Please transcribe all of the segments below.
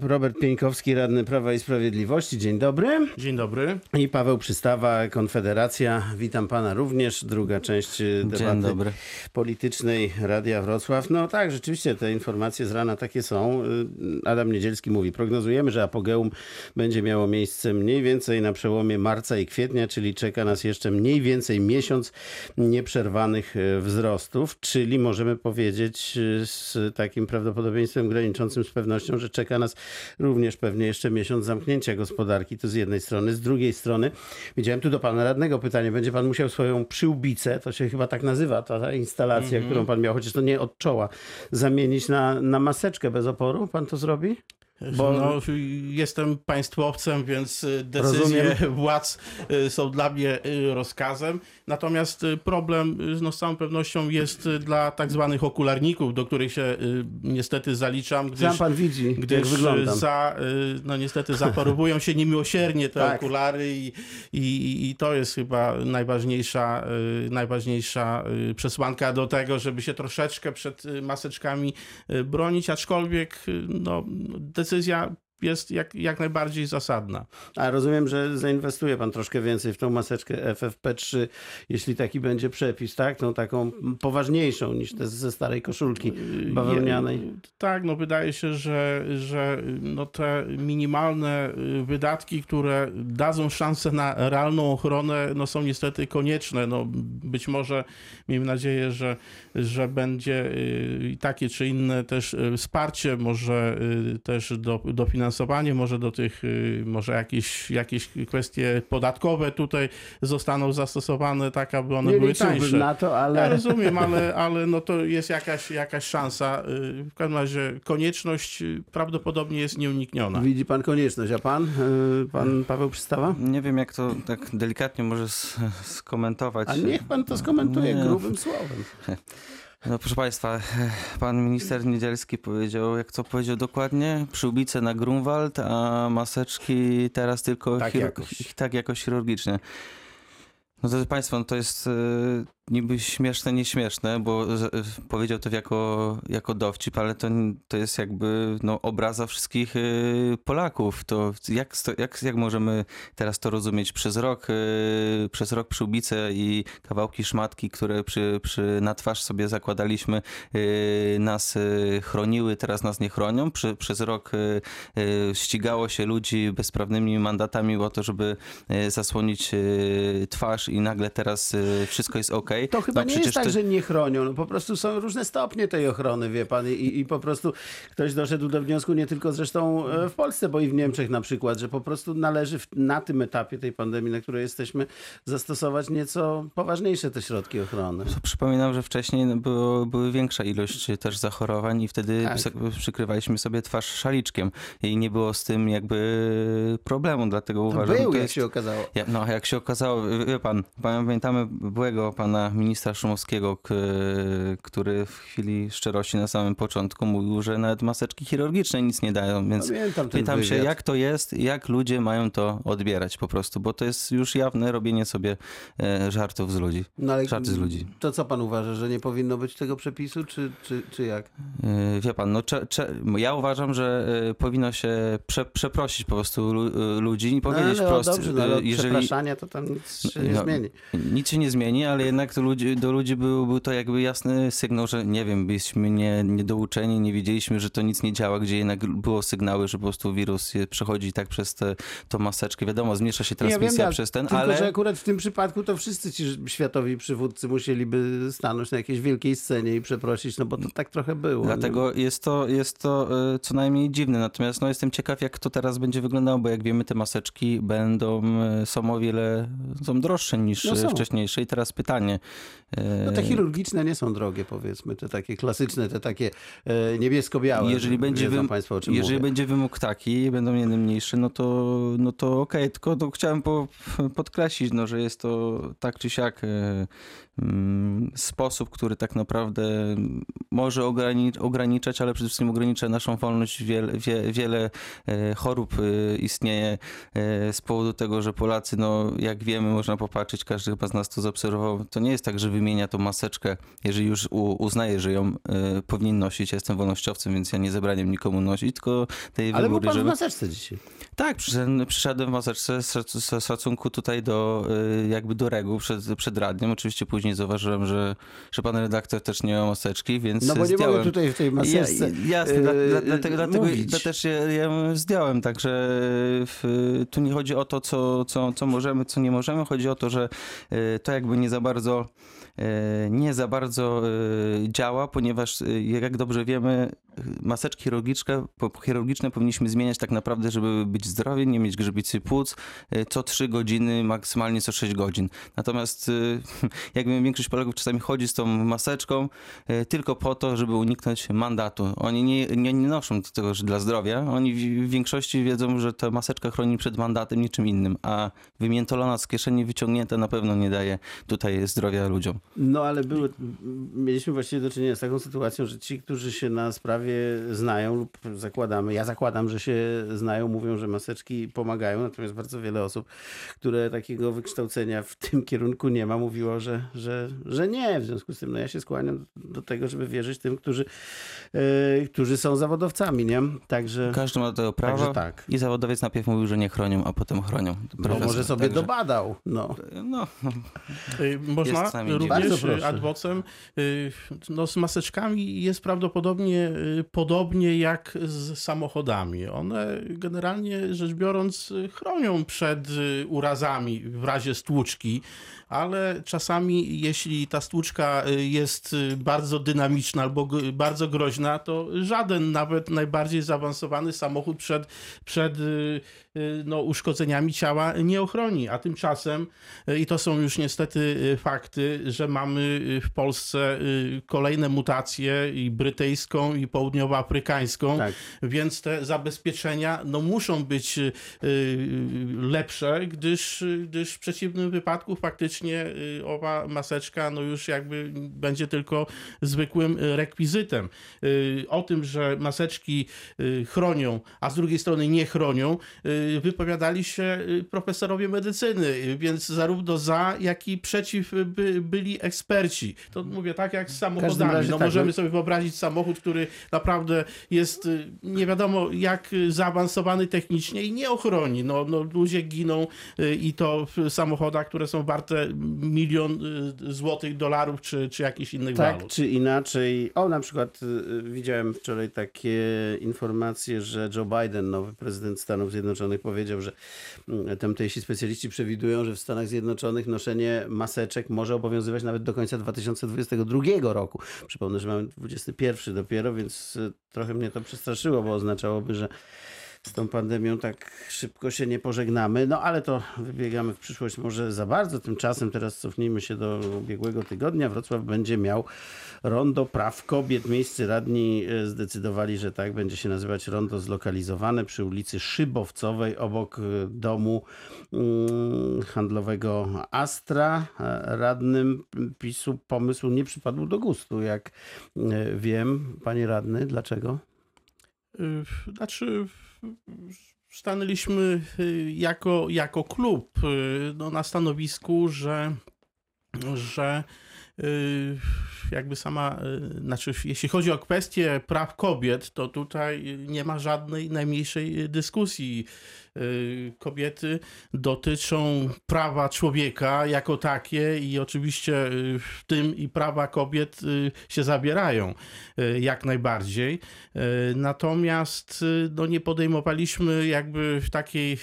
Robert Pieńkowski, radny Prawa i Sprawiedliwości. Dzień dobry. Dzień dobry. I Paweł Przystawa, Konfederacja. Witam pana również. Druga część y, debaty Dzień dobry. politycznej Radia Wrocław. No tak, rzeczywiście te informacje z rana takie są. Y, Adam Niedzielski mówi, prognozujemy, że apogeum będzie miało miejsce mniej więcej na przełomie marca i kwietnia, czyli czeka nas jeszcze mniej więcej miesiąc nieprzerwanych y, wzrostów, czyli możemy powiedzieć z takim prawdopodobieństwem graniczącym z pewnością, że czeka nas również pewnie jeszcze miesiąc zamknięcia gospodarki, to z jednej strony. Z drugiej strony, widziałem tu do pana radnego pytanie, będzie pan musiał swoją przyłbicę, to się chyba tak nazywa, ta, ta instalacja, którą pan miał, chociaż to nie od czoła, zamienić na, na maseczkę bez oporu? Pan to zrobi? Bo... No, jestem państwowcem, więc y, decyzje Rozumiem. władz y, są dla mnie y, rozkazem. Natomiast y, problem y, no, z całą pewnością jest y, dla tak zwanych okularników, do których się y, niestety zaliczam, gdyż, Sam pan widzi, gdyż za, y, no, niestety zaparowują się niemiłosiernie te Tak. okulary i, i, i to jest chyba najważniejsza, y, najważniejsza y, przesłanka do tego, żeby się troszeczkę przed y, maseczkami y, bronić, aczkolwiek y, no, decyzja jest jak, jak najbardziej zasadna. A rozumiem, że zainwestuje pan troszkę więcej w tą maseczkę FFP3, jeśli taki będzie przepis, tak? Tą taką poważniejszą niż te ze starej koszulki bawełnianej. Je- Tak, no wydaje się, że, że no te minimalne y, wydatki, które dadzą szansę na realną ochronę, no są niestety konieczne. No, być może miejmy nadzieję, że, że będzie y, takie czy inne też y, wsparcie, może y, też do, dofinansowanie, może do tych, y, może jakieś, jakieś kwestie podatkowe tutaj zostaną zastosowane tak, aby one Nie były tańsze. na to, Ja ale... rozumiem, ale, ale no to jest jakaś, jakaś szansa. Y, W każdym razie konieczność y, prawdopodobnie jest nieunikniona. Widzi pan konieczność, a pan, pan Paweł Przystawa? Nie wiem, jak to tak delikatnie może skomentować. A niech pan to skomentuje Nie. grubym słowem. No proszę Państwa, pan minister Niedzielski powiedział, jak to powiedział dokładnie, przyłbice na Grunwald, a maseczki teraz tylko Tak jakoś. tak jakoś chirurgicznie. No drodzy Państwo, no to jest e, niby śmieszne, nieśmieszne, bo powiedział to jako, jako dowcip, ale to, to jest jakby no, obraza wszystkich e, Polaków. To jak, jak, jak możemy teraz to rozumieć? Przez rok, e, przez rok przyłbice i kawałki szmatki, które przy, przy, na twarz sobie zakładaliśmy, e, nas chroniły, teraz nas nie chronią. Przy, przez rok ścigało się ludzi bezprawnymi mandatami o to, żeby zasłonić twarz i nagle teraz wszystko jest ok. To chyba no, nie jest tak, to- że nie chronią. No, po prostu są różne stopnie tej ochrony, wie pan. I, I po prostu ktoś doszedł do wniosku, nie tylko zresztą e, w Polsce, bo i w Niemczech na przykład, że po prostu należy w, na tym etapie tej pandemii, na której jesteśmy, zastosować nieco poważniejsze te środki ochrony. Przypominam, że wcześniej no, było, były większa ilość też zachorowań i wtedy Tak. przykrywaliśmy sobie twarz szaliczkiem i nie było z tym jakby problemu, dlatego To uważam, był, to jak jest... się okazało. Ja, no, jak się okazało, wie pan, pamiętamy byłego pana ministra Szumowskiego, który w chwili szczerości na samym początku mówił, że nawet maseczki chirurgiczne nic nie dają, więc Pamiętam ten pytam się, jak to jest, jak ludzie mają to odbierać po prostu, bo to jest już jawne robienie sobie e, żartów z ludzi. No, ale Żarty z ludzi. To co pan uważa, że nie powinno być tego przepisu, czy, czy, czy jak? Yy, Wie pan, no cze, cze, ja uważam, że y, powinno się prze, przeprosić po prostu lu, ludzi i powiedzieć no, ale o, prosto, dobrze, no, jeżeli przepraszania to tam nic się nie No, zmieni. nic się nie zmieni, ale jednak do ludzi, do ludzi był, był to jakby jasny sygnał, że nie wiem, byliśmy nie, niedouczeni, nie wiedzieliśmy, że to nic nie działa, gdzie jednak było sygnały, że po prostu wirus przechodzi tak przez te, tą maseczkę. Wiadomo, zmniejsza się transmisja tak, przez ten, tylko, ale... że akurat w tym przypadku to wszyscy ci światowi przywódcy musieliby stanąć na jakiejś wielkiej scenie i przeprosić, no bo to tak trochę było. nie? Dlatego jest to, jest to y, co najmniej dziwne. Natomiast no, jestem ciekaw, jak to teraz będzie wyglądało, bo jak wiemy, te maseczki będą, y, są o wiele są droższe niż No są. wcześniejsze. I teraz pytanie. No te chirurgiczne nie są drogie, powiedzmy, te takie klasyczne, te takie e, niebiesko-białe. jeżeli będzie, wym- Państwo, o czym jeżeli mówię. będzie wymóg taki, będą jednym mniejsze, no to, no to okej. Tylko to chciałem po, podkreślić, no, że jest to tak czy siak y, mm, sposób, który tak naprawdę może ograni- ograniczać, ale przede wszystkim ogranicza naszą wolność. Wiele, wie, wiele e, chorób e, istnieje e, z powodu tego, że Polacy, no jak wiemy, można popatrzeć, każdy chyba z nas to zaobserwował, to nie nie jest tak, że wymienia tą maseczkę, jeżeli już uznaje, że ją y, powinien nosić. Ja jestem wolnościowcem, więc ja nie zabraniam nikomu nosić, tylko tej Ale był pan w żeby... maseczce dzisiaj. Tak, przyszedłem, przyszedłem w maseczce z szac- z szacunku tutaj do y, jakby do reguł przed, przed radiem. Oczywiście później zauważyłem, że, że pan redaktor też nie ma maseczki, więc No bo nie zdjąłem. mogę tutaj w tej maseczce Ja, jasne, yy, dla, dlatego, dlatego ja też je, je zdjąłem, także w, tu nie chodzi o to, co, co, co możemy, co nie możemy, chodzi o to, że y, to jakby nie za bardzo så nie za bardzo y, działa, ponieważ y, jak dobrze wiemy, maseczki chirurgiczne, chirurgiczne powinniśmy zmieniać tak naprawdę, żeby być zdrowi, nie mieć grzybicy płuc, co 3 godziny, maksymalnie co 6 godzin. Natomiast jak wiem, większość Polaków czasami chodzi z tą maseczką tylko po to, żeby uniknąć mandatu. Oni nie, nie, nie noszą tego dla zdrowia. Oni w większości wiedzą, że ta maseczka chroni przed mandatem, niczym innym, a wymiętolona z kieszeni wyciągnięta na pewno nie daje tutaj zdrowia ludziom. No ale były, mieliśmy właściwie do czynienia z taką sytuacją, że ci, którzy się na sprawie znają lub zakładamy, ja zakładam, że się znają, mówią, że maseczki pomagają, natomiast bardzo wiele osób, które takiego wykształcenia w tym kierunku nie ma, mówiło, że, że, że nie. W związku z tym no ja się skłaniam do tego, żeby wierzyć tym, którzy, e, którzy są zawodowcami, nie? Także, Każdy ma do tego prawo. tak. I zawodowiec najpierw mówił, że nie chronią, a potem chronią. Bo Profesor, może sobie także- dobadał. No. No, Y, Można. Również y, y, No, z maseczkami jest prawdopodobnie y, podobnie jak z samochodami. One generalnie rzecz biorąc chronią przed urazami w razie stłuczki, ale czasami jeśli ta stłuczka jest bardzo dynamiczna albo bardzo groźna, to żaden nawet najbardziej zaawansowany samochód przed, przed no, uszkodzeniami ciała nie ochroni. A tymczasem i to są już niestety fakty, że mamy y, w Polsce y, kolejne mutacje i brytyjską i południowoafrykańską, Tak. więc te zabezpieczenia no, muszą być y, lepsze, gdyż, gdyż w przeciwnym wypadku faktycznie owa maseczka no, już jakby będzie tylko zwykłym rekwizytem. O tym, że maseczki chronią, a z drugiej strony nie chronią, wypowiadali się profesorowie medycyny, więc zarówno za, jak i przeciw by, byli eksperci. To mówię tak jak z samochodami. razie No tak, możemy no. sobie wyobrazić samochód, który naprawdę jest y, nie wiadomo jak zaawansowany technicznie i nie ochroni. No, no ludzie giną y, i to w samochodach, które są warte milion y, złotych, dolarów czy, czy jakichś innych Tak walut. czy inaczej. O, na przykład widziałem wczoraj takie informacje, że Joe Biden, nowy prezydent Stanów Zjednoczonych, powiedział, że mm, tamtejsi specjaliści przewidują, że w Stanach Zjednoczonych noszenie maseczek może obowiązywać nawet do końca 2022 roku. Przypomnę, że mamy 21 dopiero, więc y, trochę mnie to przestraszyło, bo oznaczałoby, że z tą pandemią tak szybko się nie pożegnamy, no ale to wybiegamy w przyszłość może za bardzo. Tymczasem teraz cofnijmy się do ubiegłego tygodnia. Wrocław będzie miał Rondo Praw Kobiet. Miejscy radni e, zdecydowali, że tak będzie się nazywać rondo zlokalizowane przy ulicy Szybowcowej obok e, domu mm, handlowego Astra. E, Radnym PiSu pomysł nie przypadł do gustu, jak wiem. Panie radny, dlaczego? Znaczy, stanęliśmy y, jako, jako klub y, no, na stanowisku, że, że y, jakby sama, znaczy jeśli chodzi o kwestię praw kobiet, to tutaj nie ma żadnej najmniejszej dyskusji. Y, Kobiety dotyczą prawa człowieka jako takie i oczywiście y, w tym i prawa kobiet y, się zabierają jak najbardziej. Natomiast no, nie podejmowaliśmy jakby takiej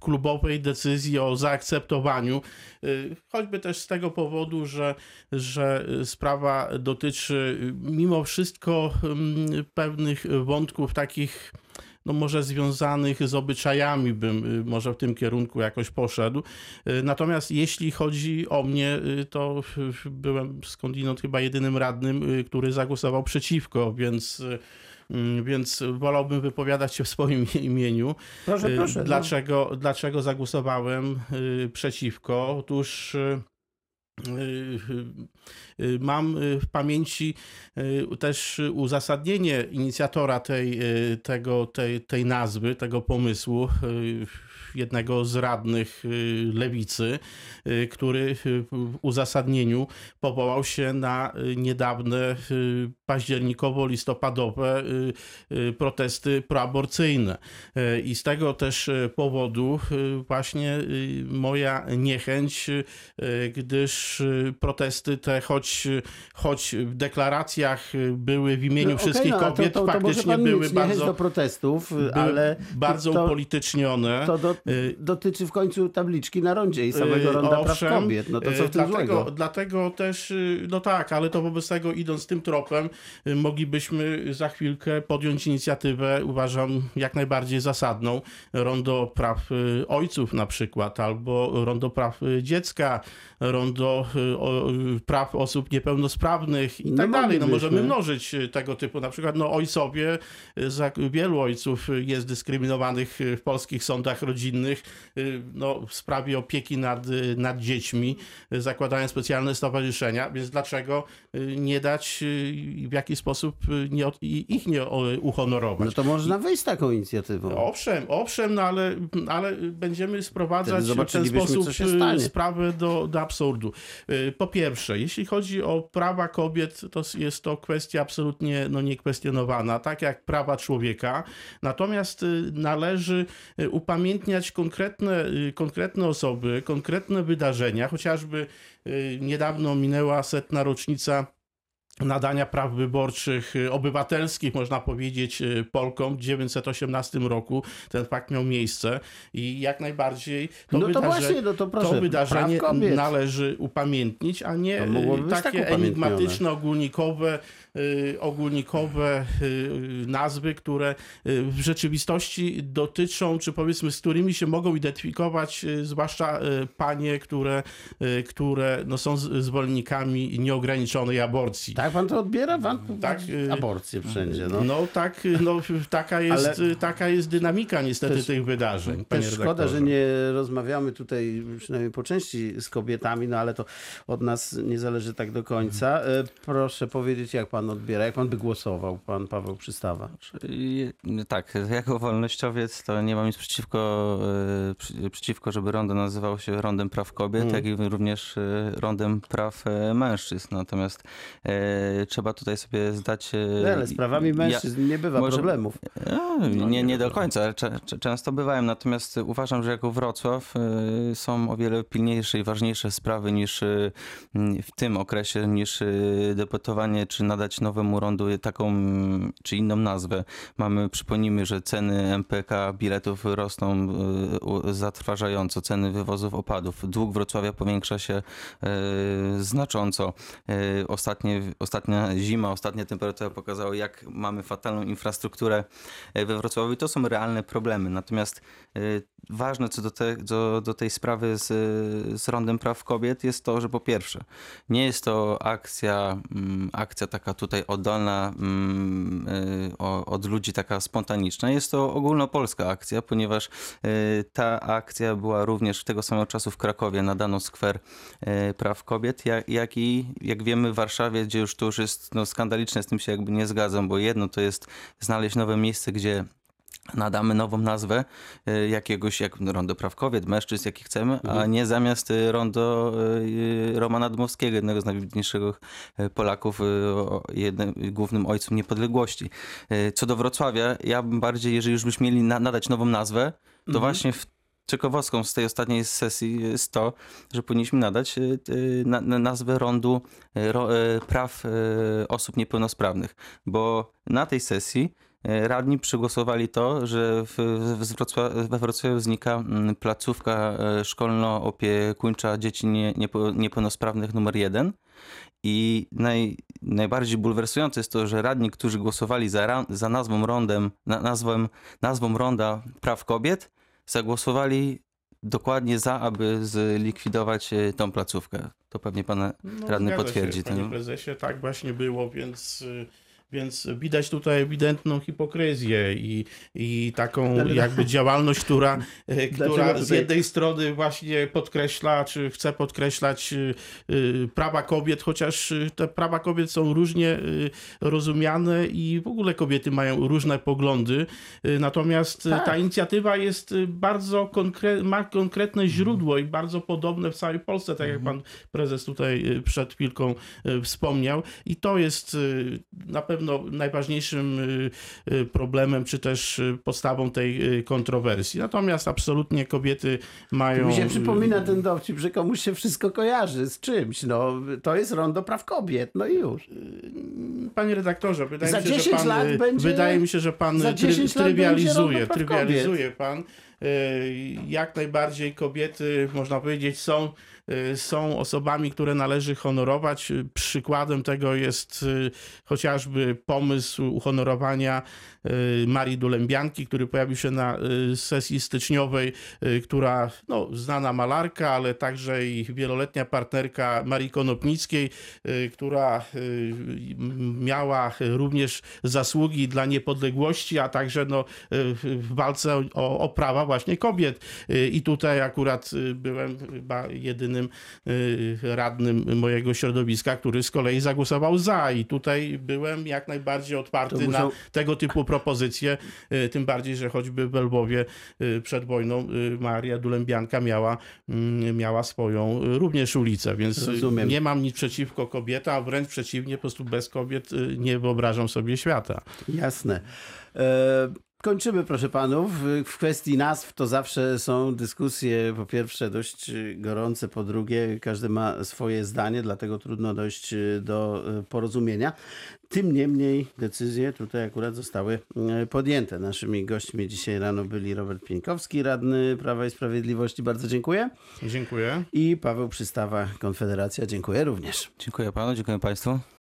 klubowej decyzji o zaakceptowaniu, choćby też z tego powodu, że, że sprawa dotyczy mimo wszystko mm, pewnych wątków takich no może związanych z obyczajami bym y, może w tym kierunku jakoś poszedł. Y, Natomiast jeśli chodzi o mnie, y, to byłem skądinąd chyba jedynym radnym, który zagłosował przeciwko, więc mm, więc wolałbym wypowiadać się w swoim imieniu. Proszę, proszę. no. Dlaczego, dlaczego zagłosowałem przeciwko? Otóż Mam y, w pamięci y, też uzasadnienie inicjatora tej, y, tego, tej, tej nazwy, tego pomysłu, y, jednego z radnych y, lewicy, y, który y, w uzasadnieniu powołał się na y, niedawne y, październikowo-listopadowe y, y, protesty proaborcyjne. Y, I z tego też y, powodu y, właśnie y, moja niechęć, y, gdyż y, protesty te, choć, choć w deklaracjach y, były w imieniu No, wszystkich no, ale kobiet, to, to, to faktycznie były bardzo, do protestów, ale bardzo to, upolitycznione. to do, Y, dotyczy w końcu tabliczki na rondzie i samego ronda owszem, praw kobiet. No to co w tym dlatego, złego? Dlatego też, no tak, ale to wobec tego idąc tym tropem, moglibyśmy za chwilkę podjąć inicjatywę, uważam, jak najbardziej zasadną, rondo praw ojców na przykład, albo rondo praw dziecka, rondo o- yy, praw osób niepełnosprawnych i No tak dalej. No możemy mnożyć yy, tego typu, na przykład no ojcowie, za wielu ojców jest dyskryminowanych w polskich sądach rodzinnych, y, no, w sprawie opieki nad, y, nad dziećmi, y, zakładają specjalne stowarzyszenia, więc dlaczego y, nie dać y, w jaki sposób y, nie, ich nie uhonorować? No to można wyjść z taką inicjatywą. Owszem, owszem, no ale, ale będziemy sprowadzać w ten sposób y, sprawę do, do absurdu. Y, Po pierwsze, jeśli chodzi o prawa kobiet, to jest to kwestia absolutnie no, niekwestionowana, tak jak prawa człowieka. Natomiast y, należy y, upamiętniać konkretne, konkretne osoby, konkretne wydarzenia, chociażby niedawno minęła setna rocznica nadania praw wyborczych y, obywatelskich, można powiedzieć, y, Polkom w 1918 roku. Ten fakt miał miejsce i jak najbardziej to, no to właśnie, no to proszę, to wydarzenie należy upamiętnić, a nie y, tak takie upamiętnione. enigmatyczne, ogólnikowe, ogólnikowe nazwy, które w rzeczywistości dotyczą, czy powiedzmy, z którymi się mogą identyfikować, zwłaszcza panie, które, które no, są z- zwolennikami nieograniczonej aborcji. Tak pan to odbiera? Pan Tak, y, aborcję wszędzie. No. No tak, y, no, taka, jest, Ale- y, taka jest dynamika niestety Też- tych wydarzeń. Też szkoda, redaktorze. że nie rozmawiamy tutaj przynajmniej po części z kobietami, no ale to od nas nie zależy tak do końca. E, Proszę powiedzieć, jak pan odbiera, jak pan by głosował, pan Paweł Przystawa. Tak, jako wolnościowiec to nie mam nic przeciwko, e, przeciwko żeby rondo nazywało się Rondem Praw Kobiet, Mm. jak i również e, Rondem Praw Mężczyzn. Natomiast trzeba tutaj sobie zdać... e, Ale z prawami ja- mężczyzn nie bywa może- problemów. No, nie, nie nie do końca, często bywałem. Natomiast uważam, że jako Wrocław y, są o wiele pilniejsze i ważniejsze sprawy niż w tym okresie, niż debatowanie, czy nadać nowemu rondu taką czy inną nazwę. Mamy, przypomnijmy, że ceny MPK biletów rosną zatrważająco, ceny wywozów opadów. Dług Wrocławia powiększa się znacząco. Ostatnie, ostatnia zima, ostatnia temperatura pokazała, jak mamy fatalną infrastrukturę e, we Wrocławiu. To są realne problemy. Natomiast e, ważne co do, te, do, do tej sprawy z, z Rondem Praw Kobiet jest to, że po pierwsze, nie jest to akcja, mm, akcja taka tutaj oddolna mm, o- od ludzi, taka spontaniczna. Jest to ogólnopolska akcja, ponieważ e, ta akcja była również tego samego czasu w Krakowie nadano skwer e, praw kobiet, jak, jak i jak wiemy w Warszawie, gdzie już to już jest no, skandaliczne, z tym się jakby nie zgadzam, bo jedno to jest znaleźć nowe miejsce, gdzie nadamy nową nazwę e, jakiegoś, jak Rondo Praw Kobiet, mężczyzn, jaki chcemy, a nie zamiast e, Rondo e, Romana Dmowskiego, jednego z najwybitniejszych Polaków, jednym, głównym ojcem niepodległości. Co do Wrocławia, ja bym bardziej, jeżeli już byśmy mieli na, nadać nową nazwę, to właśnie w z tej ostatniej sesji jest to, że powinniśmy nadać na, na nazwę rondu ro, praw osób niepełnosprawnych, bo na tej sesji radni przegłosowali to, że w, w Wrocław, we Wrocławiu znika mm, placówka e, szkolno-opiekuńcza dzieci nie, niepełnosprawnych numer jeden. I naj, najbardziej bulwersujące jest to, że radni, którzy głosowali za, za nazwą rondem, na, nazwą, nazwą ronda praw kobiet, zagłosowali dokładnie za, aby zlikwidować e, tą placówkę. To pewnie pan No, radny potwierdzi. Się, panie prezesie, tak właśnie było, więc y, Więc widać tutaj ewidentną hipokryzję i, i taką jakby działalność, która, e, która z jednej strony właśnie podkreśla, czy chce podkreślać y, y, prawa kobiet, chociaż te prawa kobiet są różnie rozumiane i w ogóle kobiety mają różne poglądy. Natomiast Tak. ta inicjatywa jest bardzo konkre- ma konkretne źródło i bardzo podobne w całej Polsce, tak jak pan prezes tutaj przed chwilką wspomniał. I to jest na pewno najważniejszym y, y, problemem, czy też y, podstawą tej kontrowersji. Natomiast absolutnie kobiety mają. Mi się przypomina ten dowcip, że komuś się wszystko kojarzy z czymś. No, to jest rondo praw kobiet, no i już. Panie redaktorze, wydaje Za mi się, że 10 pan, lat będzie- wydaje mi się, że pan za try, 10 lat będzie trywializuje, rondo praw trywializuje pan. Y, Jak najbardziej kobiety, można powiedzieć, są, y, są osobami, które należy honorować. Przykładem tego jest y, chociażby pomysł uhonorowania Marii Dulębianki, który pojawił się na sesji styczniowej, która, no, znana malarka, ale także i wieloletnia partnerka Marii Konopnickiej, która miała również zasługi dla niepodległości, a także no, w walce o, o prawa właśnie kobiet. Y, I tutaj akurat y, byłem chyba jedynym y, radnym mojego środowiska, który z kolei zagłosował za i tutaj byłem jak najbardziej otwarty muszą- na tego typu propozycje, tym bardziej, że choćby w Lwowie przed wojną Maria Dulębianka miała, mm, miała swoją również ulicę, więc Rozumiem. nie mam nic przeciwko kobietom, a wręcz przeciwnie, po prostu bez kobiet nie wyobrażam sobie świata. Jasne. Kończymy, proszę panów. W kwestii nazw to zawsze są dyskusje, po pierwsze dość gorące, po drugie każdy ma swoje zdanie, dlatego trudno dojść e, do e, porozumienia. Tym niemniej decyzje tutaj akurat zostały e, podjęte. Naszymi gośćmi dzisiaj rano byli Robert Pieńkowski, radny Prawa i Sprawiedliwości. Bardzo dziękuję. Dziękuję. I Paweł Przystawa, Konfederacja. Dziękuję również. Dziękuję panu, dziękuję państwu.